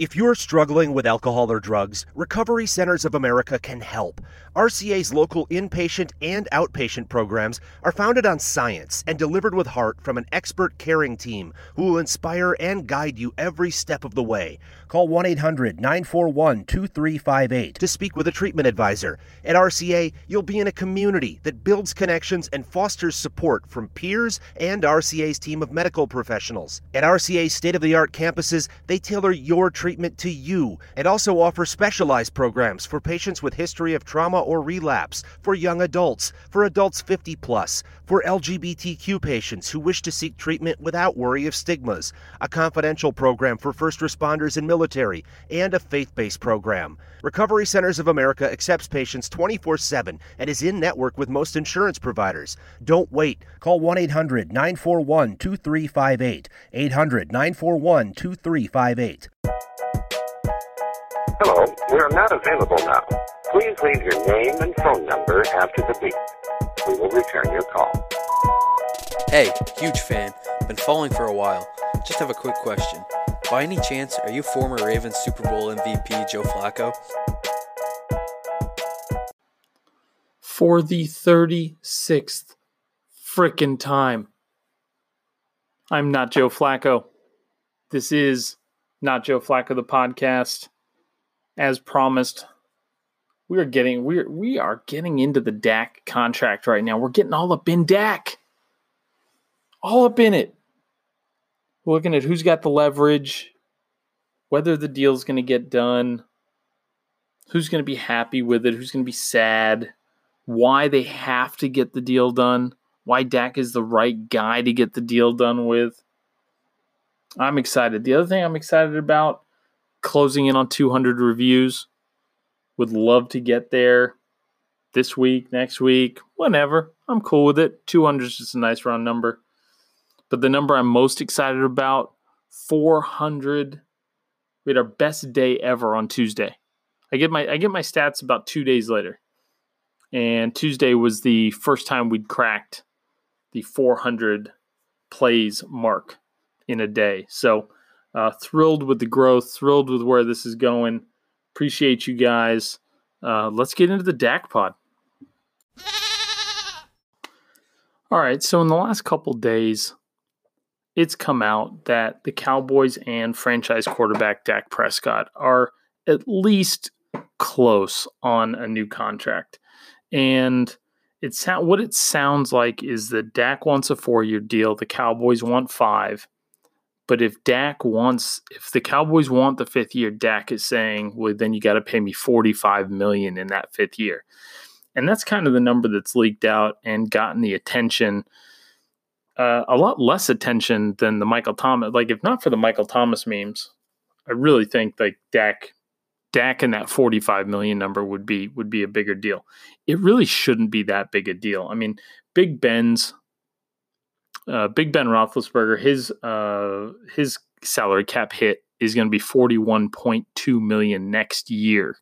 If you're struggling with alcohol or drugs, Recovery Centers of America can help. RCA's local inpatient and outpatient programs are founded on science and delivered with heart from an expert caring team who will inspire and guide you every step of the way. Call 1 800 941 2358 to speak with a treatment advisor. At RCA, you'll be in a community that builds connections and fosters support from peers and RCA's team of medical professionals. At RCA's state of the art campuses, they tailor your treatment to you and also offer specialized programs for patients with history of trauma or relapse, for young adults, for adults 50 plus, for LGBTQ patients who wish to seek treatment without worry of stigmas, a confidential program for first responders and military, and a faith based program. Recovery Centers of America accepts patients 24 7 and is in network with most insurance providers. Don't wait. Call 1 800 941 2358. 800 941 2358. Hello, we are not available now. Please leave your name and phone number after the beep. We will return your call. Hey, huge fan. Been following for a while. Just have a quick question. By any chance, are you former Ravens Super Bowl MVP Joe Flacco? For the 36th frickin' time. I'm not Joe Flacco. This is not Joe Flacco the podcast. As promised, we are getting we we are getting into the Dak contract right now. We're getting all up in Dak, All up in it. Looking at who's got the leverage, whether the deal's going to get done, who's going to be happy with it, who's going to be sad, why they have to get the deal done, why Dak is the right guy to get the deal done with. I'm excited. The other thing I'm excited about closing in on 200 reviews. Would love to get there this week, next week, whenever. I'm cool with it. 200 is just a nice round number. But the number I'm most excited about 400. We had our best day ever on Tuesday. I get my I get my stats about 2 days later. And Tuesday was the first time we'd cracked the 400 plays mark in a day. So, uh, thrilled with the growth, thrilled with where this is going. Appreciate you guys. Uh, let's get into the Dak pod. All right, so in the last couple days, it's come out that the Cowboys and franchise quarterback Dak Prescott are at least close on a new contract. And it's what it sounds like is that Dak wants a four-year deal, the Cowboys want 5 but if Dak wants, if the Cowboys want the fifth year, Dak is saying, well, then you got to pay me forty five million in that fifth year, and that's kind of the number that's leaked out and gotten the attention, uh, a lot less attention than the Michael Thomas. Like if not for the Michael Thomas memes, I really think like Dak, Dak and that forty five million number would be would be a bigger deal. It really shouldn't be that big a deal. I mean, Big Ben's uh, Big Ben Roethlisberger, his uh, his salary cap hit is going to be forty one point two million next year,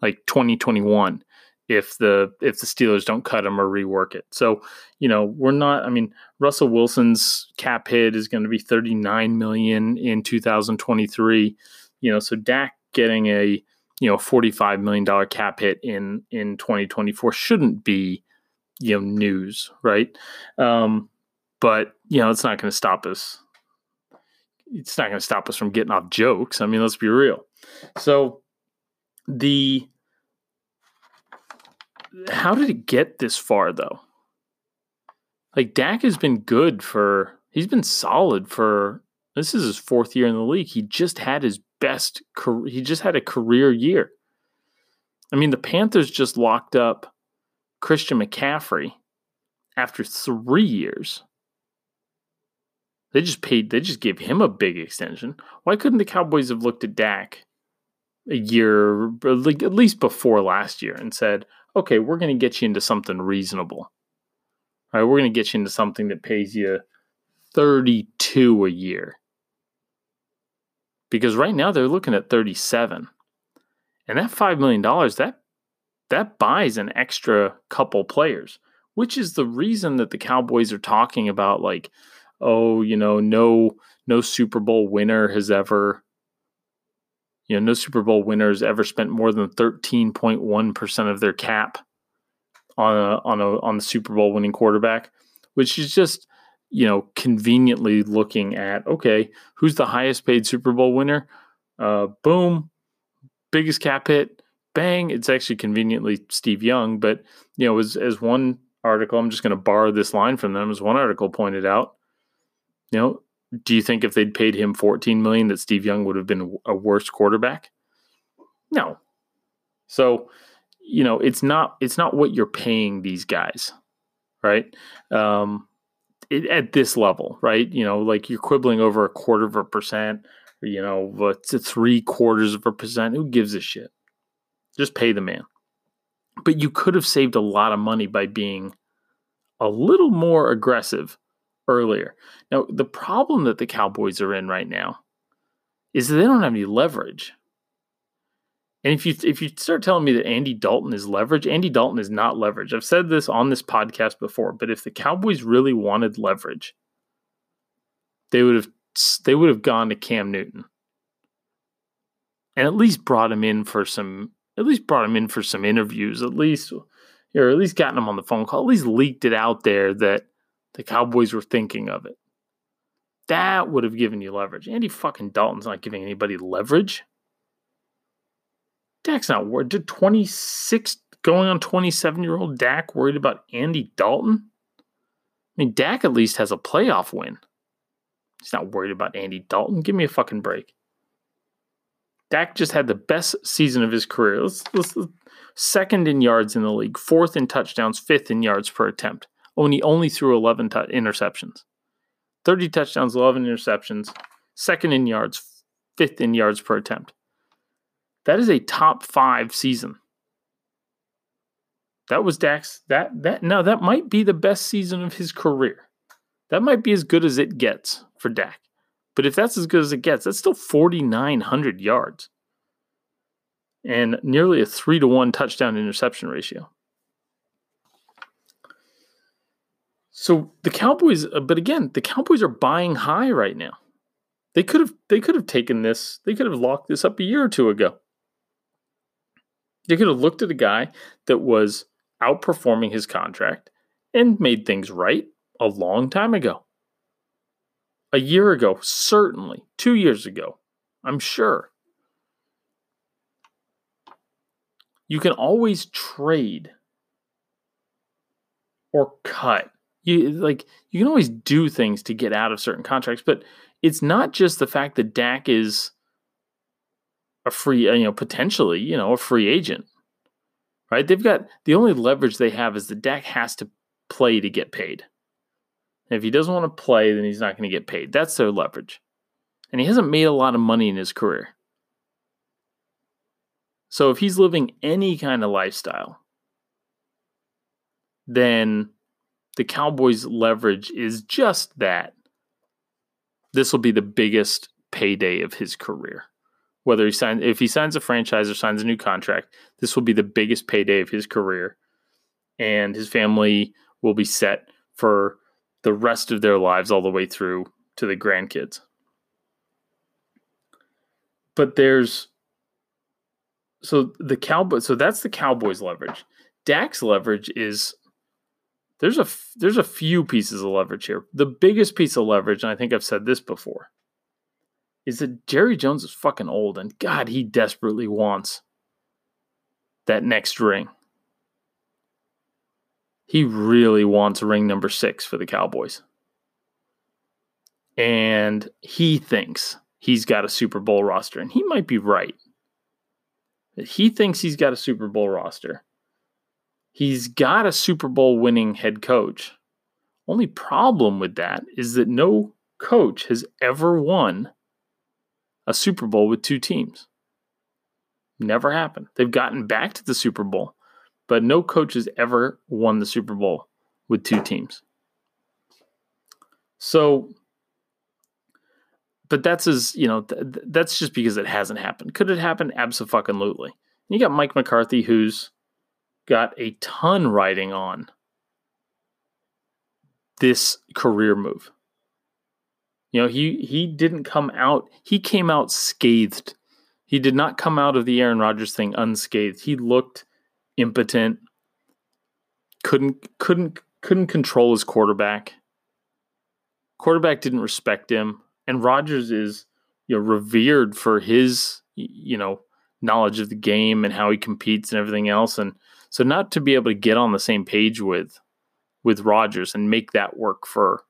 like twenty twenty one, if the if the Steelers don't cut him or rework it. So you know we're not. I mean, Russell Wilson's cap hit is going to be thirty nine million in two thousand twenty three. You know, so Dak getting a you know forty five million dollar cap hit in in twenty twenty four shouldn't be you know news, right? Um, but you know it's not going to stop us. It's not going to stop us from getting off jokes. I mean let's be real. So the how did it get this far though? Like Dak has been good for he's been solid for this is his fourth year in the league. He just had his best career, he just had a career year. I mean the panthers just locked up christian mccaffrey after three years they just paid. They just gave him a big extension. Why couldn't the Cowboys have looked at Dak a year, like at least before last year, and said, "Okay, we're going to get you into something reasonable. All right, we're going to get you into something that pays you thirty-two a year." Because right now they're looking at thirty-seven, and that five million dollars that that buys an extra couple players, which is the reason that the Cowboys are talking about like oh, you know, no no Super Bowl winner has ever You know, no Super Bowl winners ever spent more than 13.1% of their cap on a, on a on the Super Bowl winning quarterback, which is just you know conveniently looking at okay, who's the highest paid Super Bowl winner? Uh, boom, biggest cap hit, bang. It's actually conveniently Steve Young, but you know as as one article, I'm just going to borrow this line from them. As one article pointed out, you know, do you think if they'd paid him 14 million that Steve Young would have been a worse quarterback? No. So, you know, it's not it's not what you're paying these guys, right? Um, it, at this level, right? You know, like you're quibbling over a quarter of a percent, or, you know, three quarters of a percent. Who gives a shit? Just pay the man. But you could have saved a lot of money by being a little more aggressive earlier. Now, the problem that the Cowboys are in right now is that they don't have any leverage. And if you if you start telling me that Andy Dalton is leverage, Andy Dalton is not leverage. I've said this on this podcast before, but if the Cowboys really wanted leverage, they would have they would have gone to Cam Newton and at least brought him in for some at least brought him in for some interviews, at least or at least gotten him on the phone call, at least leaked it out there that the Cowboys were thinking of it. That would have given you leverage. Andy fucking Dalton's not giving anybody leverage. Dak's not worried. Did 26 going on 27 year old Dak worried about Andy Dalton? I mean, Dak at least has a playoff win. He's not worried about Andy Dalton. Give me a fucking break. Dak just had the best season of his career. Let's, let's, second in yards in the league, fourth in touchdowns, fifth in yards per attempt. Only only threw 11 t- interceptions. 30 touchdowns, 11 interceptions, second in yards, fifth in yards per attempt. That is a top 5 season. That was Dak's. that that now that might be the best season of his career. That might be as good as it gets for Dak. But if that's as good as it gets, that's still 4900 yards and nearly a 3 to 1 touchdown interception ratio. So the Cowboys, uh, but again, the Cowboys are buying high right now. They could have they could have taken this, they could have locked this up a year or two ago. They could have looked at a guy that was outperforming his contract and made things right a long time ago. A year ago, certainly. Two years ago, I'm sure. You can always trade or cut you like you can always do things to get out of certain contracts, but it's not just the fact that Dak is a free, you know, potentially, you know, a free agent. Right? They've got the only leverage they have is that Dak has to play to get paid. If he doesn't want to play, then he's not going to get paid. That's their leverage. And he hasn't made a lot of money in his career. So if he's living any kind of lifestyle, then the Cowboys' leverage is just that. This will be the biggest payday of his career. Whether he signs, if he signs a franchise or signs a new contract, this will be the biggest payday of his career, and his family will be set for the rest of their lives all the way through to the grandkids. But there's so the cowboy so that's the Cowboys leverage. Dak's leverage is there's a there's a few pieces of leverage here. The biggest piece of leverage, and I think I've said this before, is that Jerry Jones is fucking old, and God, he desperately wants that next ring. He really wants ring number six for the Cowboys. And he thinks he's got a Super Bowl roster, and he might be right. He thinks he's got a Super Bowl roster. He's got a Super Bowl winning head coach. Only problem with that is that no coach has ever won a Super Bowl with two teams. Never happened. They've gotten back to the Super Bowl, but no coach has ever won the Super Bowl with two teams. So, but that's as you know, th- that's just because it hasn't happened. Could it happen? Absolutely. You got Mike McCarthy, who's got a ton riding on this career move. You know, he he didn't come out, he came out scathed He did not come out of the Aaron Rodgers thing unscathed. He looked impotent, couldn't couldn't couldn't control his quarterback. Quarterback didn't respect him, and Rodgers is you know revered for his you know knowledge of the game and how he competes and everything else. And so not to be able to get on the same page with with Rodgers and make that work for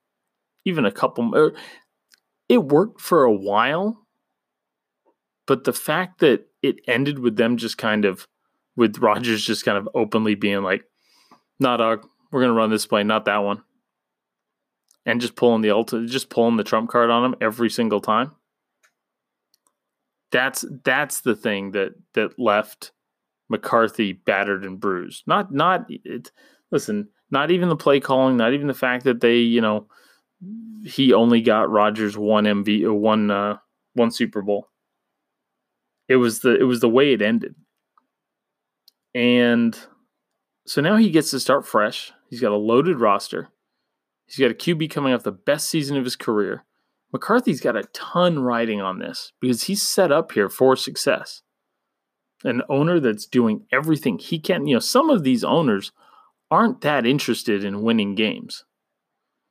even a couple er, it worked for a while, but the fact that it ended with them just kind of with Rodgers just kind of openly being like, "Nah, dog, we're gonna run this play, not that one," and just pulling the ultimate, just pulling the trump card on him every single time. That's that's the thing that that left McCarthy battered and bruised. Not not it. Listen, not even the play calling, not even the fact that they, you know, he only got Rodgers one MV, uh, one uh, one Super Bowl. It was the it was the way it ended, and so now he gets to start fresh. He's got a loaded roster. He's got a QB coming off the best season of his career. McCarthy's got a ton riding on this because he's set up here for success. An owner that's doing everything he can. You know, some of these owners aren't that interested in winning games.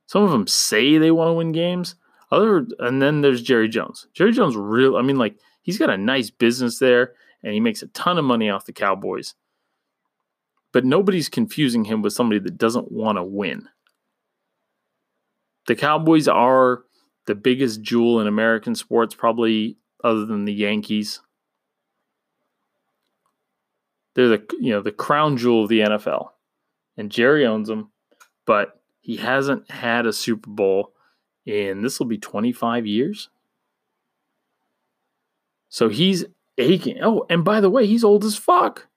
Some of them say they want to win games. Other and then there's Jerry Jones. Jerry Jones real I mean like he's got a nice business there and he makes a ton of money off the Cowboys. But nobody's confusing him with somebody that doesn't want to win. The Cowboys are the biggest jewel in American sports, probably other than the Yankees. They're the you know the crown jewel of the NFL, and Jerry owns them, but he hasn't had a Super Bowl in this will be 25 years. So he's aching. Oh, and by the way, he's old as fuck.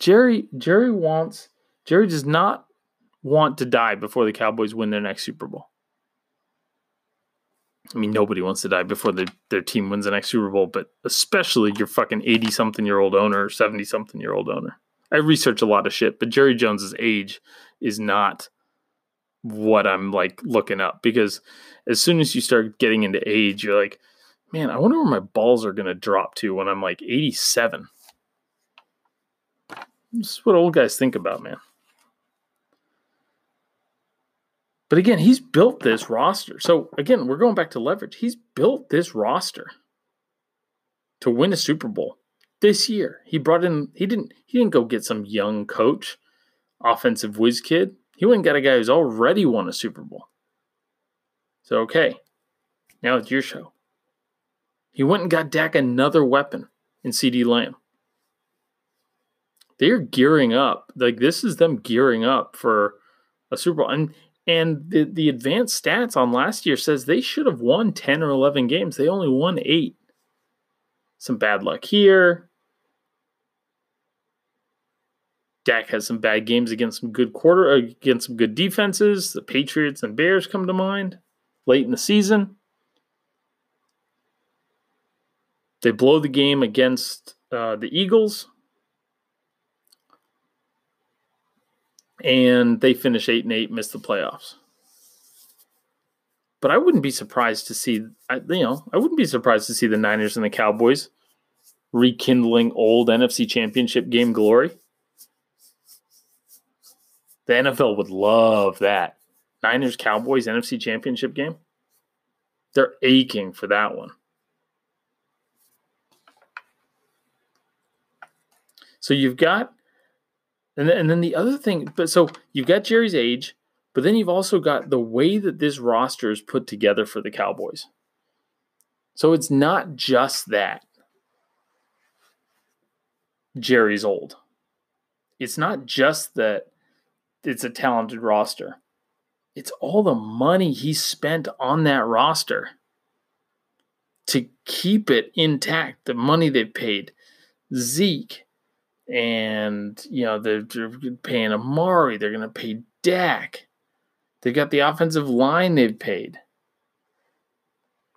Jerry Jerry wants Jerry does not want to die before the Cowboys win their next Super Bowl. I mean, nobody wants to die before the, their team wins the next Super Bowl, but especially your fucking 80 something year old owner or 70 something year old owner. I research a lot of shit, but Jerry Jones's age is not what I'm like looking up because as soon as you start getting into age, you're like, man, I wonder where my balls are going to drop to when I'm like 87. This is what old guys think about, man. But again, he's built this roster. So again, we're going back to leverage. He's built this roster to win a Super Bowl this year. He brought in he didn't he didn't go get some young coach, offensive whiz kid. He went and got a guy who's already won a Super Bowl. So okay, now it's your show. He went and got Dak another weapon in CeeDee Lamb. They're gearing up. Like this is them gearing up for a Super Bowl. And and the, the advanced stats on last year says they should have won 10 or 11 games. They only won eight. Some bad luck here. Dak has some bad games against some good quarter against some good defenses. The Patriots and Bears come to mind late in the season. They blow the game against uh, the Eagles. And they finish eight and eight, miss the playoffs. But I wouldn't be surprised to see, you know, I wouldn't be surprised to see the Niners and the Cowboys rekindling old NFC Championship game glory. The NFL would love that. Niners Cowboys NFC Championship game. They're aching for that one. So you've got and then, and then the other thing, but so you've got Jerry's age, but then you've also got the way that this roster is put together for the Cowboys. So it's not just that Jerry's old. It's not just that it's a talented roster. It's all the money he spent on that roster to keep it intact. The money they paid Zeke, and you know they're, they're paying Amari. They're going to pay Dak. They got the offensive line they've paid.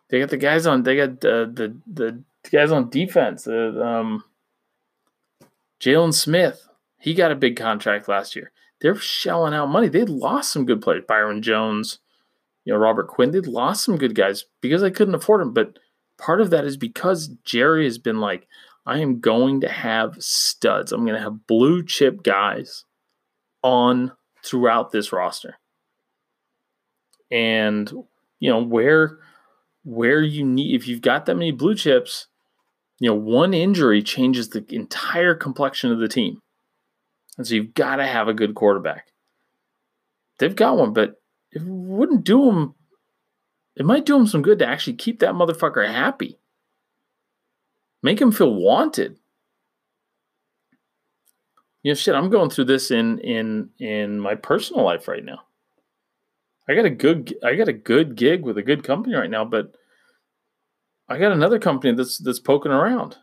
They got the guys on. They got uh, the the guys on defense. Uh, um, Jaylon Smith. He got a big contract last year. They're shelling out money. They lost some good players. Byron Jones, you know Robert Quinn. They lost some good guys because they couldn't afford them. But part of that is because Jerry has been like, I am going to have studs. I'm going to have blue chip guys on throughout this roster. And you know, where where you need if you've got that many blue chips, you know, one injury changes the entire complexion of the team. And so you've got to have a good quarterback. They've got one, but it wouldn't do them it might do them some good to actually keep that motherfucker happy. Make him feel wanted. You know, shit, I'm going through this in in in my personal life right now. I got a good I got a good gig with a good company right now, but I got another company that's that's poking around.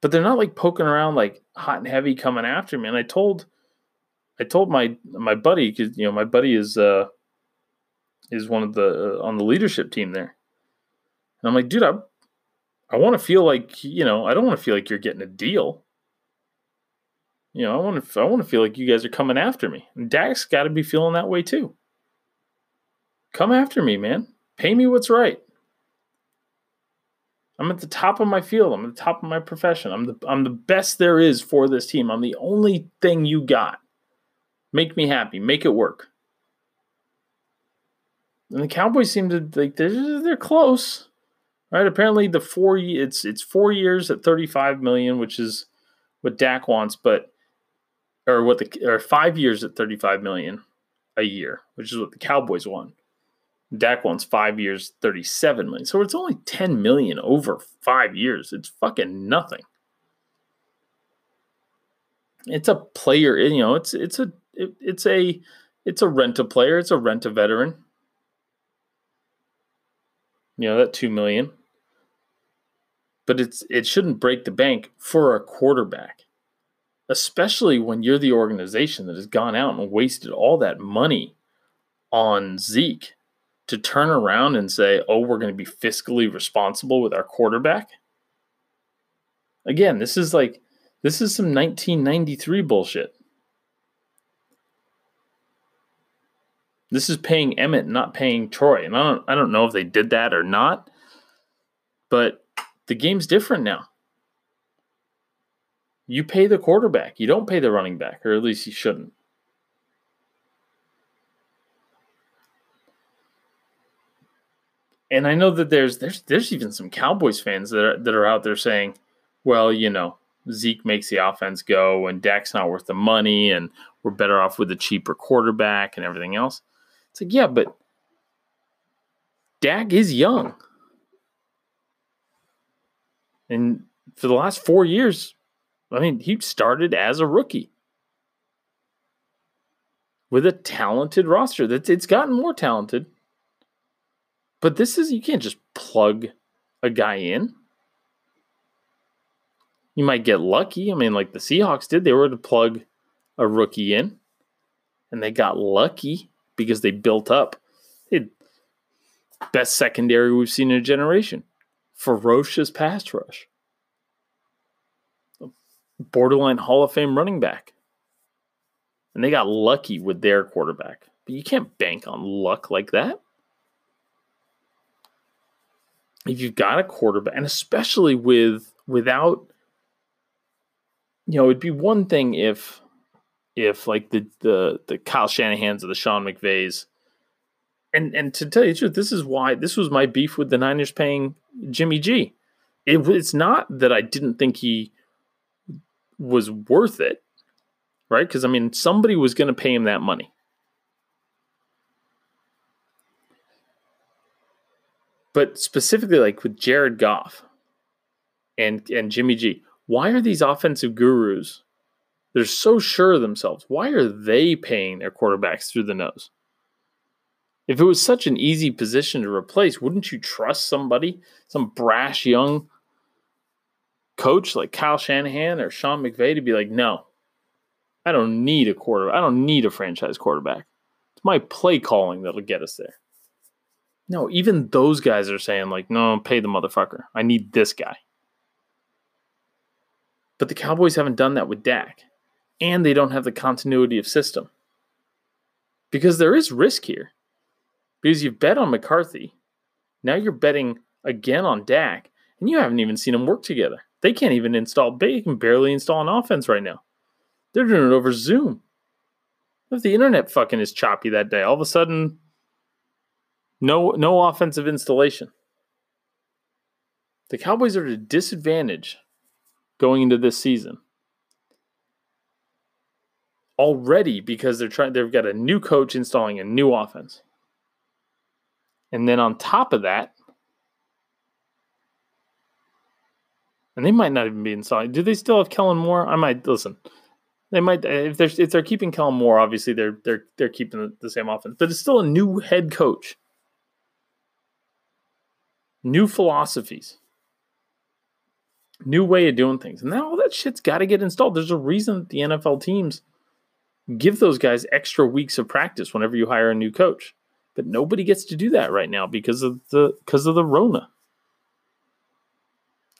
But they're not like poking around like hot and heavy coming after me. And I told I told my my buddy cuz you know, my buddy is uh is one of the uh, on the leadership team there. And I'm like, dude, I I want to feel like, you know, I don't want to feel like you're getting a deal. You know, I want to I want to feel like you guys are coming after me. And Dak's got to be feeling that way too. Come after me, man. Pay me what's right. I'm at the top of my field. I'm at the top of my profession. I'm the I'm the best there is for this team. I'm the only thing you got. Make me happy. Make it work. And the Cowboys seem to like they're they're close, right? Apparently the four it's it's four years at 35 million, which is what Dak wants, but or what the or five years at 35 million a year, which is what the Cowboys want. Dak wants five years, 37 million. So it's only 10 million over five years. It's fucking nothing. It's a player, you know, it's it's a it, it's a it's a rent a player, it's a rent a veteran. You know, that two million. But it's it shouldn't break the bank for a quarterback. Especially when you're the organization that has gone out and wasted all that money on Zeke to turn around and say, oh, we're going to be fiscally responsible with our quarterback. Again, this is like, this is some 1993 bullshit. This is paying Emmett, not paying Troy. And I don't, I don't know if they did that or not, but the game's different now. You pay the quarterback, you don't pay the running back, or at least you shouldn't. and I know that there's there's there's even some Cowboys fans that are that are out there saying, well, you know, Zeke makes the offense go, and Dak's not worth the money, and we're better off with a cheaper quarterback and everything else. It's like, yeah, but Dak is young, and for the last four years, I mean, he started as a rookie with a talented roster. That it's gotten more talented but this is, you can't just plug a guy in. You might get lucky. I mean, like the Seahawks did, they were to plug a rookie in, and they got lucky because they built up. They best secondary we've seen in a generation. Ferocious pass rush. Borderline Hall of Fame running back. And they got lucky with their quarterback. But you can't bank on luck like that if you've got a quarterback, and especially with without, you know, it'd be one thing if if like the the the Kyle Shanahan's or the Sean McVays, and and to tell you the truth, this is why this was my beef with the Niners paying Jimmy G. It, it's not that I didn't think he was worth it, right? Because I mean, somebody was going to pay him that money. But specifically, like with Jared Goff and and Jimmy G, why are these offensive gurus? They're so sure of themselves. Why are they paying their quarterbacks through the nose? If it was such an easy position to replace, wouldn't you trust somebody, some brash young coach like Kyle Shanahan or Sean McVay to be like, no, I don't need a quarter. I don't need a franchise quarterback. It's my play calling that'll get us there. No, even those guys are saying, like, no, pay the motherfucker. I need this guy. But the Cowboys haven't done that with Dak. And they don't have the continuity of system. Because there is risk here. Because you've bet on McCarthy. Now you're betting again on Dak, and you haven't even seen them work together. They can't even install. They can barely install an offense right now. They're doing it over Zoom. If the internet fucking is choppy that day, all of a sudden, no no offensive installation. The Cowboys are at a disadvantage going into this season already because they're trying they've got a new coach installing a new offense. And then on top of that, and they might not even be installing. Do they still have Kellen Moore? I might listen. They might if they're if they're keeping Kellen Moore, obviously they're they're they're keeping the, the same offense, but it's still a new head coach, new philosophies, new way of doing things, and now all that shit's got to get installed. There's a reason the NFL teams give those guys extra weeks of practice whenever you hire a new coach, but nobody gets to do that right now because of the because of the Rona.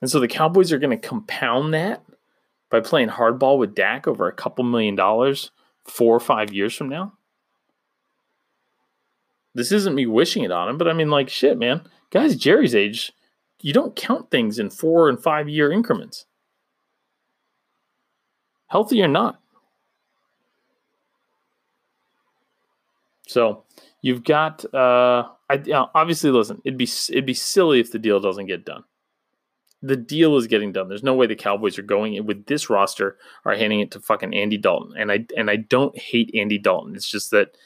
And so the Cowboys are going to compound that by playing hardball with Dak over a couple million dollars four or five years from now. This isn't me wishing it on him, but I mean, like, shit, man. Guys, Jerry's age, you don't count things in four and five year increments. Healthy or not. So you've got, uh, I, obviously, listen, it'd be it'd be silly if the deal doesn't get done the deal is getting done. There's no way the Cowboys are going with this roster are handing it to fucking Andy Dalton. And I and I don't hate Andy Dalton. It's just that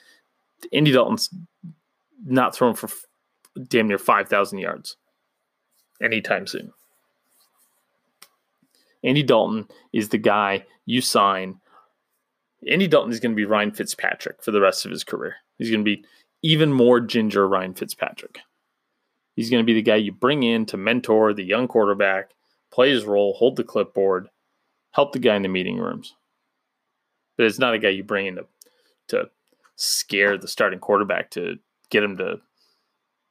Andy Dalton's not throwing for damn near 5,000 yards anytime soon. Andy Dalton is the guy you sign. Andy Dalton is going to be Ryan Fitzpatrick for the rest of his career. He's going to be even more ginger Ryan Fitzpatrick. He's going to be the guy you bring in to mentor the young quarterback, play his role, hold the clipboard, help the guy in the meeting rooms. But it's not a guy you bring in to, to scare the starting quarterback to get him to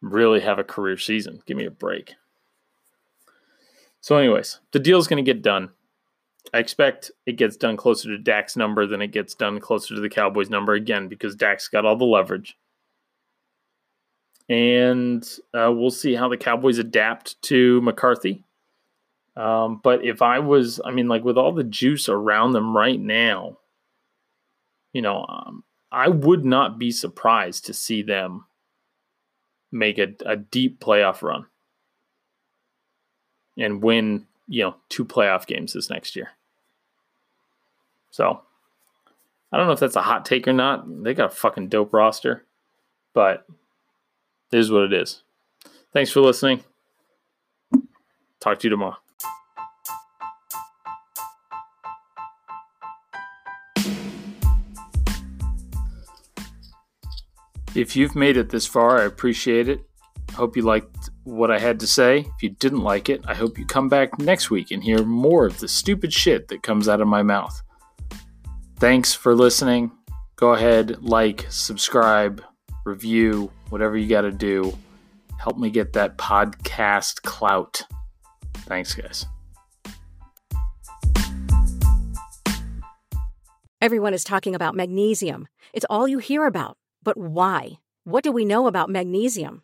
really have a career season. Give me a break. So, anyways, the deal's going to get done. I expect it gets done closer to Dak's number than it gets done closer to the Cowboys' number again because Dak's got all the leverage and uh, we'll see how the Cowboys adapt to McCarthy. Um, but if I was, I mean, like with all the juice around them right now, you know, um, I would not be surprised to see them make a, a deep playoff run and win, you know, two playoff games this next year. So I don't know if that's a hot take or not. They got a fucking dope roster, but it is what it is. Thanks for listening. Talk to you tomorrow. If you've made it this far, I appreciate it. Hope you liked what I had to say. If you didn't like it, I hope you come back next week and hear more of the stupid shit that comes out of my mouth. Thanks for listening. Go ahead, like, subscribe, review, whatever you got to do. Help me get that podcast clout. Thanks, guys. Everyone is talking about magnesium. It's all you hear about. But why? What do we know about magnesium?